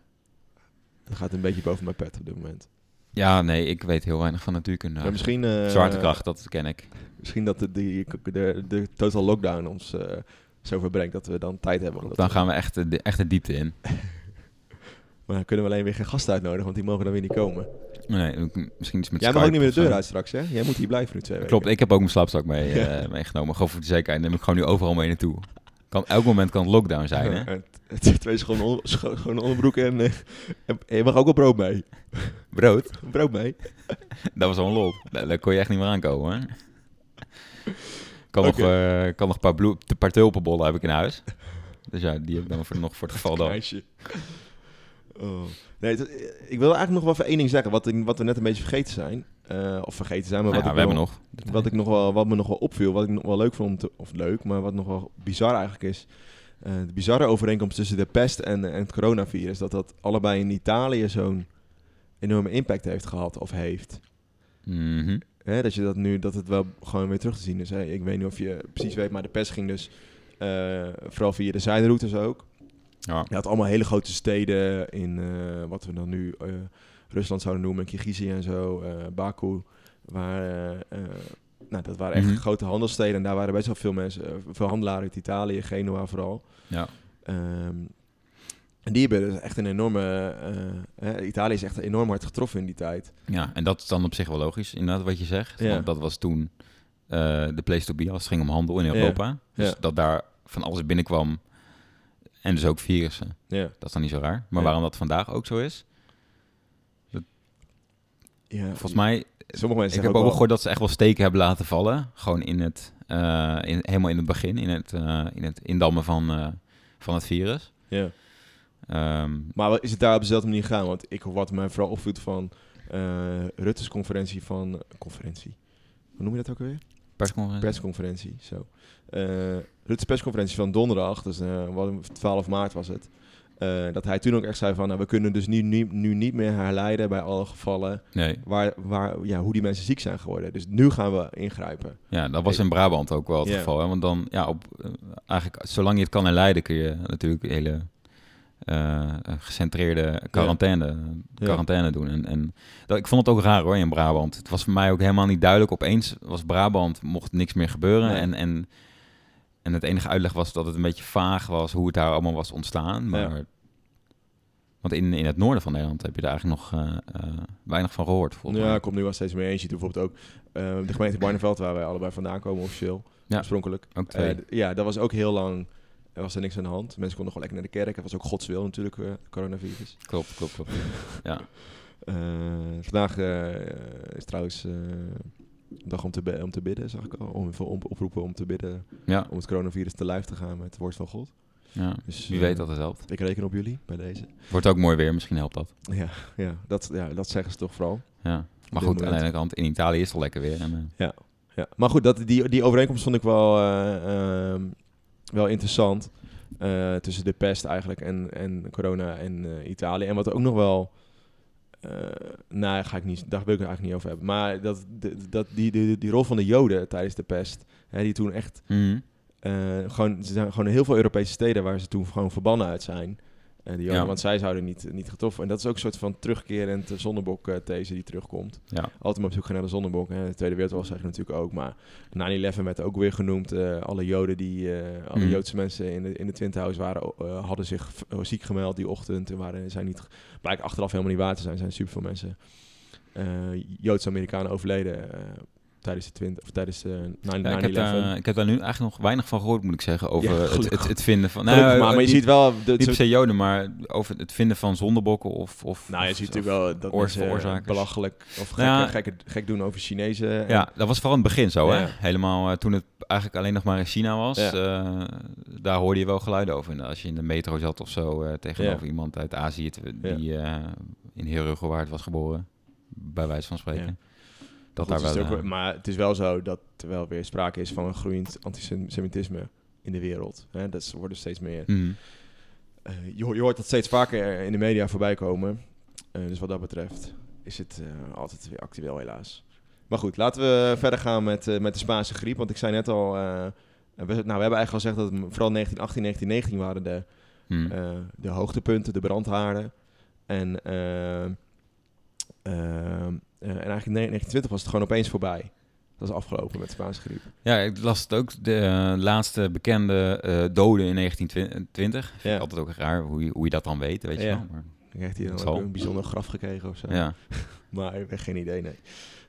Dat gaat een beetje boven mijn pet op dit moment. Ja, nee, ik weet heel weinig van natuurkunde. Maar misschien, eh, Zwaartekracht, dat ken ik. Misschien dat de, die, de, de total lockdown ons eh zo verbrengt dat we dan tijd hebben. Dan gaan we echt de, echt de diepte in. Maar dan kunnen we alleen weer geen gasten uitnodigen, want die mogen dan weer niet komen. Nee, misschien iets met Jij mag ook niet meer de deur uit straks, hè? Jij moet hier blijven nu twee weken. Klopt, ik heb ook mijn slaapzak mee, eh, Ja. meegenomen. Gewoon voor de zekerheid neem ik gewoon nu overal mee naartoe. Kan, elk moment kan het lockdown zijn, hè? En Het zijn twee schone, on, scho- schone onderbroeken en, eh, en je mag ook wel brood mee. Brood, Brood mee. dat was al een lol. Daar, kon je echt niet meer aankomen, hè? Kan, nog, eh, kan nog een paar, bloe- paar tulpenbollen heb ik in huis. Dus ja, die heb ik dan voor, nog voor het geval dan. Oh. Nee, het- ik wil eigenlijk nog wel even één ding zeggen, wat, ik, wat we net een beetje vergeten zijn. Eh, of vergeten zijn, maar Nou wat, ja, ik we wel- hebben nog. wat, ik nog wel, wat me nog wel opviel, wat ik nog wel leuk vond, te, of leuk, maar wat nog wel bizar eigenlijk is. eh, de bizarre overeenkomst tussen de pest en, en het coronavirus. Dat dat allebei in Italië zo'n enorme impact heeft gehad of heeft. Mhm. Hè, dat je dat nu, dat het wel gewoon weer terug te zien is. Hè. Ik weet niet of je precies weet, maar de pest ging dus eh, vooral via de zijderoutes ook. Ja. Je had allemaal hele grote steden in eh, wat we dan nu eh, Rusland zouden noemen, Kirgizië en zo, eh, Baku. Waar, nou, dat waren echt Mhm. grote handelssteden en daar waren best wel veel mensen, veel handelaren uit Italië, Genua vooral. Ja. Ehm, en die hebben dus echt een enorme... eh, Italië is echt enorm hard getroffen in die tijd. ja, en dat is dan op zich wel logisch, inderdaad, wat je zegt. Ja. Want dat was toen de place to be als het ging om handel in Ja. Europa. Dus Ja. dat daar van alles binnenkwam. En dus ook virussen. Ja. Dat is dan niet zo raar. Maar Ja. waarom dat vandaag ook zo is? Ja, Volgens mij, Sommige mensen ik heb ook wel gehoord dat ze echt wel steken hebben laten vallen. Gewoon in het, eh, in, helemaal in het begin, in het, eh, in het indammen van, eh, van het virus. Ja. Ehm, Maar is het daar op dezelfde manier gegaan? Want ik wat mij vooral opviel van Rutte's conferentie van... conferentie? Hoe noem je dat ook alweer? persconferentie. Persconferentie, zo. Eh Rutte's persconferentie van donderdag, dus eh, wat- 12 maart was het. Eh, dat hij toen ook echt zei van, nou, we kunnen dus nu, nu, nu niet meer herleiden bij alle gevallen Nee. waar, waar, ja, hoe die mensen ziek zijn geworden. Dus nu gaan we ingrijpen. Ja, dat was in Brabant ook wel het geval. Hè? Want dan, ja, op, eh, eigenlijk, zolang je het kan herleiden, kun je natuurlijk hele eh, gecentreerde quarantaine, quarantaine doen. En, en dat, ik vond het ook raar hoor in Brabant. Het was voor mij ook helemaal niet duidelijk. Opeens was Brabant, mocht niks meer gebeuren. Nee. En, en, en het enige uitleg was dat het een beetje vaag was hoe het daar allemaal was ontstaan. Maar, Ja. Want in, in het noorden van Nederland heb je daar eigenlijk nog eh, eh, weinig van gehoord. Ja, mij. ik kom nu wel steeds meer eens. Je ziet bijvoorbeeld ook eh, de gemeente Barneveld, waar wij allebei vandaan komen officieel, Ja. oorspronkelijk. Ook twee. Ja, dat was ook heel lang, er was er niks aan de hand. Mensen konden gewoon lekker naar de kerk. Het was ook Gods wil natuurlijk, eh coronavirus. Klopt, klopt, klopt. ja. Vandaag is trouwens een dag om te, om te bidden, zag ik al. Om, oproepen om te bidden Ja. om het coronavirus te lijf te gaan met het woord van God. Ja, Dus, wie eh, weet dat het helpt. Ik reken op jullie bij deze. Wordt ook mooi weer, misschien helpt dat. Ja, ja, dat, ja dat zeggen ze toch vooral. Ja. Maar goed, aan de ene kant, in Italië is het al lekker weer. En, Ja, ja. maar goed, dat, die, die overeenkomst vond ik wel, eh, ehm, wel interessant. eh, tussen de pest eigenlijk en, en corona en Italië. En wat ook nog wel... eh nou, ga ik niet, daar wil ik het eigenlijk niet over hebben. Maar dat, dat die, die, die rol van de Joden tijdens de pest... Hè, die toen echt... mhm. eh, gewoon, er zijn gewoon heel veel Europese steden waar ze toen gewoon verbannen uit zijn. Eh, die Ja. Want zij zouden niet, niet getroffen. En dat is ook een soort van terugkerend eh, zonnebok-these die terugkomt. ja. Altijd maar op zoek gaan naar de zonnebok. Hè. De Tweede Wereldoorlog zeg je natuurlijk ook. Maar 9-11 werd ook weer genoemd. eh, alle Joden, die, eh, alle Mhm. Joodse mensen in de, in de Twin Towers waren, eh, hadden zich eh, ziek gemeld die ochtend. En waren, zijn niet, blijkt achteraf helemaal niet waar te zijn. Er zijn superveel mensen, eh, Joodse Amerikanen overleden eh, tijdens de twint, of tijdens de 9-11. Ja, ik, heb daar, ik heb daar nu eigenlijk nog weinig van gehoord, moet ik zeggen. Over Ja, het, het, het vinden van... Nou, maar, maar je niet- ziet wel... de- Niet per soort- se Joden, maar over het vinden van zondebokken of... of nou, je of- ziet natuurlijk wel dat oor- mensen veroorzakers. belachelijk of gek, Nou gek, gek doen over Chinezen. Ja, dat was vooral in het begin zo, hè? Helemaal eh, toen het eigenlijk alleen nog maar in China was. Eh, daar hoorde je wel geluiden over. En als je in de metro zat of zo eh, tegenover iemand uit Azië... die eh in Heerhugowaard was geboren, bij wijze van spreken. Dat Goed, daar het wel... ook- eh, maar het is wel zo dat er wel weer sprake is van een groeiend antisemitisme in de wereld. Hè, dat worden steeds meer. mhm. eh, je, hoort, je hoort dat steeds vaker in de media voorbij komen. Eh, dus wat dat betreft is het altijd weer actueel, helaas. Maar goed, laten we verder gaan met, met de Spaanse griep. Want ik zei net al. we, nou, we hebben eigenlijk al gezegd dat het vooral 1918, 1919 waren de, Mhm. de hoogtepunten, de brandhaarden. En, en eigenlijk in 1920 was het gewoon opeens voorbij. Dat is afgelopen met de Spaanse griep. Ja, ik las het ook. De eh, laatste bekende eh, doden in 1920. Vind Ja. ik altijd ook raar hoe je, hoe je dat dan weet, weet je wel. Maar, Dan heeft hij dan een bijzonder graf gekregen of zo. ja. Maar ik heb geen idee, nee.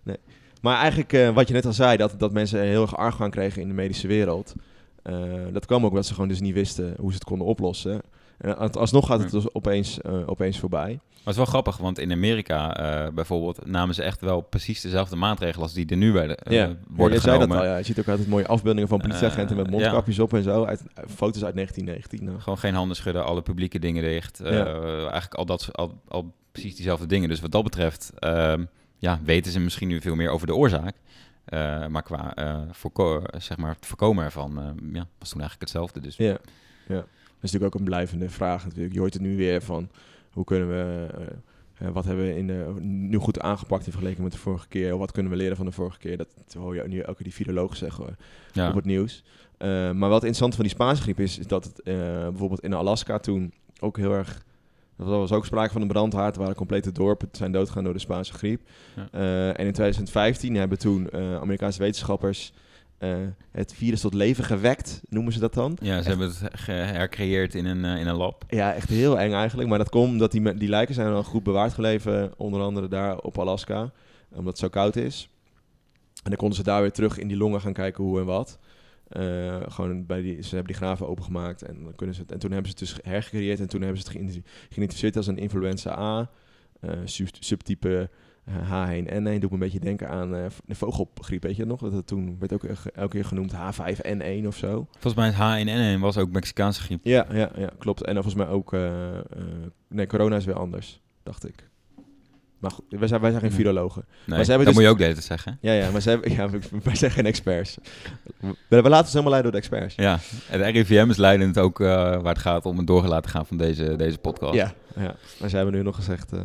nee. Maar eigenlijk, eh, wat je net al zei, dat, dat mensen heel erg argwaan kregen in de medische wereld. eh, dat kwam ook omdat ze gewoon dus niet wisten hoe ze het konden oplossen. En als- alsnog gaat het dus opeens, eh, opeens voorbij. Maar het is wel grappig, want in Amerika eh, bijvoorbeeld namen ze echt wel precies dezelfde maatregelen als die er nu werden, eh, ja, worden je zei dat al, ja. Je ziet ook altijd mooie afbeeldingen van politieagenten Eh, met mondkapjes op en zo. Uit, foto's uit 1919. Nou. Gewoon geen handen schudden, alle publieke dingen dicht. eh, Ja. Eigenlijk al, dat, al, al precies diezelfde dingen. Dus wat dat betreft ehm, ja, weten ze misschien nu veel meer over de oorzaak. Eh, maar qua eh, zeg maar, het voorkomen ervan eh, ja, was toen eigenlijk hetzelfde. Dus Ja, ja. Dat is natuurlijk ook een blijvende vraag natuurlijk. Je hoort het nu weer van hoe kunnen we, eh, eh, wat hebben we in de, nu goed aangepakt in vergelijking met de vorige keer? Of wat kunnen we leren van de vorige keer? Dat hoor je nu elke die virologen zeggen ja. op het nieuws. Eh, maar wat interessant van die Spaanse griep is, is dat het bijvoorbeeld in Alaska toen ook heel erg... Er was ook sprake van een brandhaard, waren complete dorpen zijn doodgegaan door de Spaanse griep. Ja. En in 2015 hebben toen Amerikaanse wetenschappers eh, het virus tot leven gewekt, noemen ze dat dan. ja, ze hebben het gehercreëerd in een, eh, in een lab. Ja, echt heel eng eigenlijk. Maar dat komt omdat die, die lijken zijn al goed bewaard gebleven. Onder andere daar op Alaska. Omdat het zo koud is. En dan konden ze daar weer terug in die longen gaan kijken hoe en wat. Eh, gewoon bij die, ze hebben die graven opengemaakt. En, dan kunnen ze het, en toen hebben ze het dus hergecreëerd. En toen hebben ze het geïdenti- geïdentificeerd als een influenza A. sub- subtype H1N1. Doet me een beetje denken aan eh, de vogelgriep. Weet je nog? Dat het toen werd ook eh, elke keer genoemd H5N1 of zo. Volgens mij het H1N1 was ook Mexicaanse griep. Ja, ja, ja, klopt. En dan volgens mij ook... eh, eh, nee, corona is weer anders, dacht ik. Maar goed, wij zijn, wij zijn geen virologen. Nee, Maar ze hebben dat dus- moet je ook de hele tijd zeggen. Ja, ja, maar ze hebben, ja, wij zijn geen experts. We, we laten ons helemaal leiden door de experts. Ja, het RIVM is leidend ook eh, waar het gaat om het door te laten gaan van deze, deze podcast. Ja, ja. Maar ze hebben nu nog gezegd eh,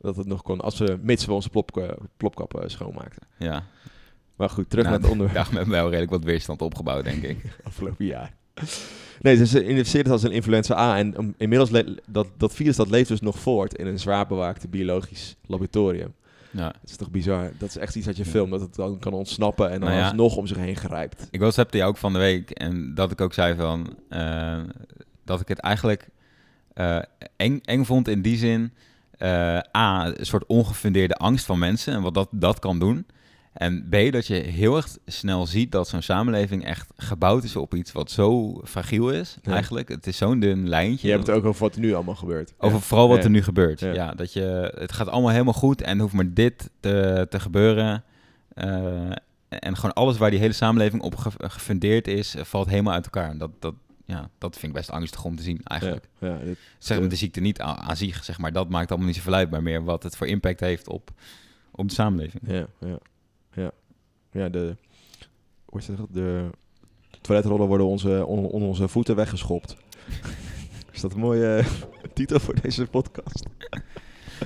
dat het nog kon, als we, mits we onze plop, plopkappen schoonmaakten. ja. Maar goed, terug Nou, naar het onderwerp. Daar hebben we wel redelijk wat weerstand opgebouwd, denk ik. afgelopen jaar. Nee, dus ze identificeert het als een influenza A. En um, inmiddels, dat, dat virus dat leeft dus nog voort in een zwaar bewaakte biologisch laboratorium. Ja. Dat is toch bizar? Dat is echt iets dat je filmt, dat het dan kan ontsnappen en dan Nou ja. alsnog om zich heen grijpt. Ik WhatsAppte jou ook van de week en dat ik ook zei van eh, dat ik het eigenlijk eh, eng, eng vond in die zin. Eh, A, een soort ongefundeerde angst van mensen en wat dat, dat kan doen. En B, dat je heel erg snel ziet dat zo'n samenleving echt gebouwd is op iets wat zo fragiel is. Ja. Eigenlijk, het is zo'n dun lijntje. Je hebt het ook over wat er nu allemaal gebeurt. Over Ja. vooral wat Ja. er nu gebeurt. Ja. Dat je, het gaat allemaal helemaal goed en hoeft maar dit te, te gebeuren. Eh, en gewoon alles waar die hele samenleving op ge- gefundeerd is, valt helemaal uit elkaar. En Dat, dat, ja, dat vind ik best angstig om te zien eigenlijk. Ja, ja, dit- Zeg maar de ziekte niet aan, aan zich, zeg maar. Dat maakt allemaal niet zoveel uit, maar meer wat het voor impact heeft op, op de samenleving. Ja, ja, ja. Ja, de, hoe is dat? de toiletrollen worden onze, onder, onze voeten weggeschopt. is dat een mooie titel voor deze podcast?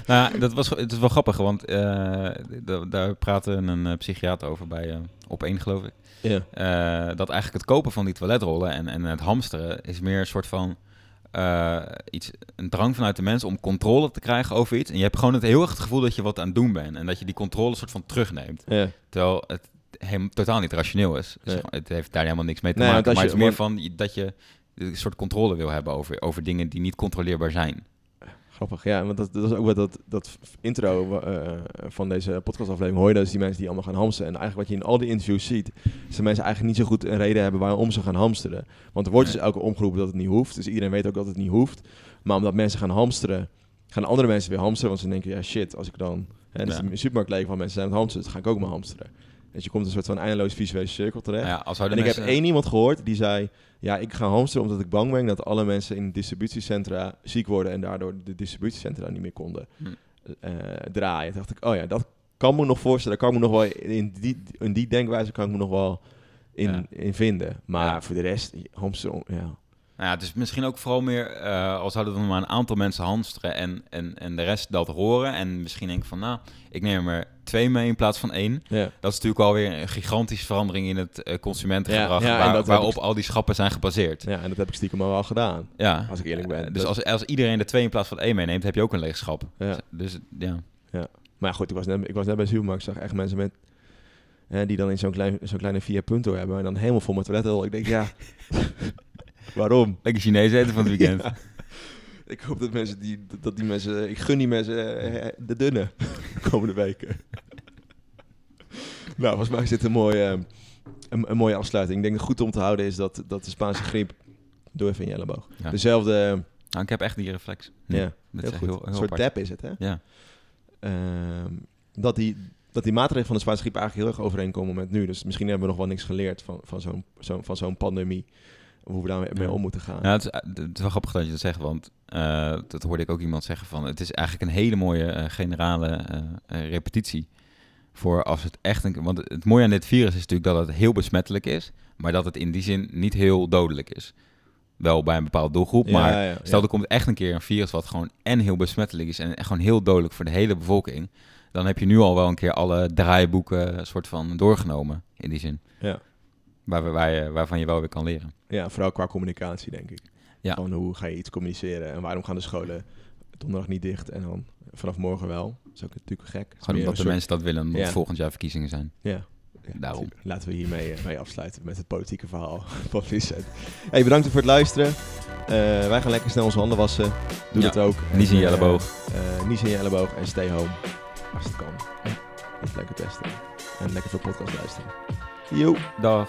Nou, dat was, het is wel grappig, want eh, da- daar praatte een eh, psychiater over bij eh op één, geloof ik. Eh, dat eigenlijk het kopen van die toiletrollen en, en het hamsteren is meer een soort van eh, iets, een drang vanuit de mensen om controle te krijgen over iets. En je hebt gewoon het heel erg het gevoel dat je wat aan het doen bent en dat je die controle soort van terugneemt. Terwijl het hem totaal niet rationeel is. Het heeft daar helemaal niks mee te Nee, maken. Maar het is meer van dat je een soort controle wil hebben over, over dingen die niet controleerbaar zijn. Grappig, ja, want dat, dat is ook wat dat, dat intro eh, van deze podcastaflevering hoor je dus die mensen die allemaal gaan hamsteren. En eigenlijk wat je in al die interviews ziet, is dat mensen eigenlijk niet zo goed een reden hebben waarom ze gaan hamsteren. Want er wordt dus elke omgeroepen dat het niet hoeft, dus iedereen weet ook dat het niet hoeft. Maar omdat mensen gaan hamsteren, gaan andere mensen weer hamsteren, want ze denken, ja shit, als ik dan, hè, dus Ja. de supermarkt leeg van mensen zijn aan het hamsteren, dus ga ik ook maar hamsteren. Dus je komt een soort van eindeloos visuele cirkel terecht. Ja, als En ik heb één iemand gehoord die zei... Ja, ik ga hamsteren omdat ik bang ben dat alle mensen in distributiecentra ziek worden... en daardoor de distributiecentra niet meer konden Hm. eh, draaien. Toen dacht ik, oh ja, dat kan me nog voorstellen. Kan ik me nog wel in die, in die denkwijze kan ik me nog wel in, Ja. in vinden. Maar voor de rest, hamsteren, ja... Nou ja, het is misschien ook vooral meer eh, als zouden er maar een aantal mensen hamsteren en, en, en de rest dat horen. En misschien denken van, nou, ik neem er twee mee in plaats van één. Ja. Dat is natuurlijk alweer een gigantische verandering in het eh, consumentengedrag, Ja, ja, en waar- waarop ik- al die schappen zijn gebaseerd. Ja, en dat heb ik stiekem al wel gedaan. Ja. Als ik eerlijk ben. Eh, dus Dat- als, als iedereen er twee in plaats van één meeneemt, heb je ook een leeg schap. Ja. Dus ja. Ja. Maar ja, goed, ik was net, ik was net bij. Ik zag echt mensen met... Hè, die dan in zo'n klein, zo'n kleine Via Punto hebben. En dan helemaal vol met toiletrol. Ik denk, ja... waarom? Lekker Chinees eten van het weekend. Ja. Ik hoop dat mensen die, dat die mensen... Ik gun die mensen eh, de dunne de komende weken. nou, volgens mij is dit een mooie, eh, een, een mooie afsluiting. Ik denk dat het goed om te houden is dat, dat de Spaanse griep... Doe even in je elleboog. Ja. Dezelfde... Nou, ik heb echt die reflex. Ja, dat heel goed. heel- heel een soort apart. dab is het, hè? Ja. Ehm, dat, die, dat die maatregelen van de Spaanse griep eigenlijk heel erg overeenkomen met nu. Dus misschien hebben we nog wel niks geleerd van, van zo'n zo'n van zo'n pandemie. Hoe we daarmee mee om moeten gaan. Ja, het, is, het is wel grappig dat je dat zegt, want eh, dat hoorde ik ook iemand zeggen van... het is eigenlijk een hele mooie eh, generale eh, eh, repetitie voor als het echt een... Want het mooie aan dit virus is natuurlijk dat het heel besmettelijk is... maar dat het in die zin niet heel dodelijk is. Wel bij een bepaalde doelgroep, Ja, maar ja, stel er komt echt een keer een virus... wat gewoon en heel besmettelijk is en gewoon heel dodelijk voor de hele bevolking... dan heb je nu al wel een keer alle draaiboeken eh, soort van doorgenomen, in die zin. Ja. Waar, waar waarvan je wel weer kan leren. Ja, vooral qua communicatie, denk ik. Ja. Gewoon hoe ga je iets communiceren en waarom gaan de scholen donderdag niet dicht en dan vanaf morgen wel. Dat is ook natuurlijk gek. Gewoon omdat de soort- mensen dat willen, omdat Ja. volgend jaar verkiezingen zijn. Ja. Ja, Daarom. natuurlijk. Laten we hiermee eh, mee afsluiten met het politieke verhaal van Vincent. Hey, bedankt voor het luisteren. Eh, wij gaan lekker snel onze handen wassen. Doe Ja, het ook. nies in je eh, elleboog. eh, nies in je elleboog en stay home. Als het kan. Even lekker testen. En lekker veel podcast luisteren. Yo. Dag.